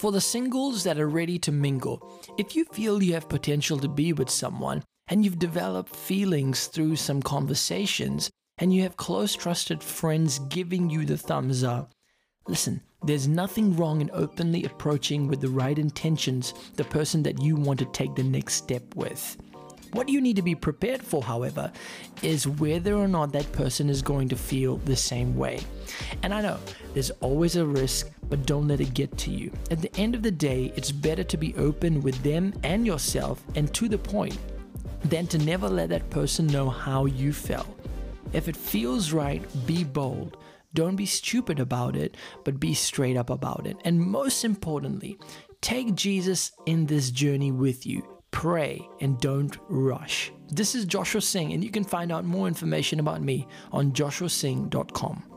For the singles that are ready to mingle, if you feel you have potential to be with someone and you've developed feelings through some conversations and you have close trusted friends giving you the thumbs up, listen, there's nothing wrong in openly approaching with the right intentions the person that you want to take the next step with. What you need to be prepared for, however, is whether or not that person is going to feel the same way. And I know there's always a risk, but don't let it get to you. At the end of the day, it's better to be open with them and yourself and to the point than to never let that person know how you felt. If it feels right, be bold. Don't be stupid about it, but be straight up about it. And most importantly, take Jesus in this journey with you pray, and don't rush. This is Joshua Singh, and you can find out more information about me on joshuasingh.com.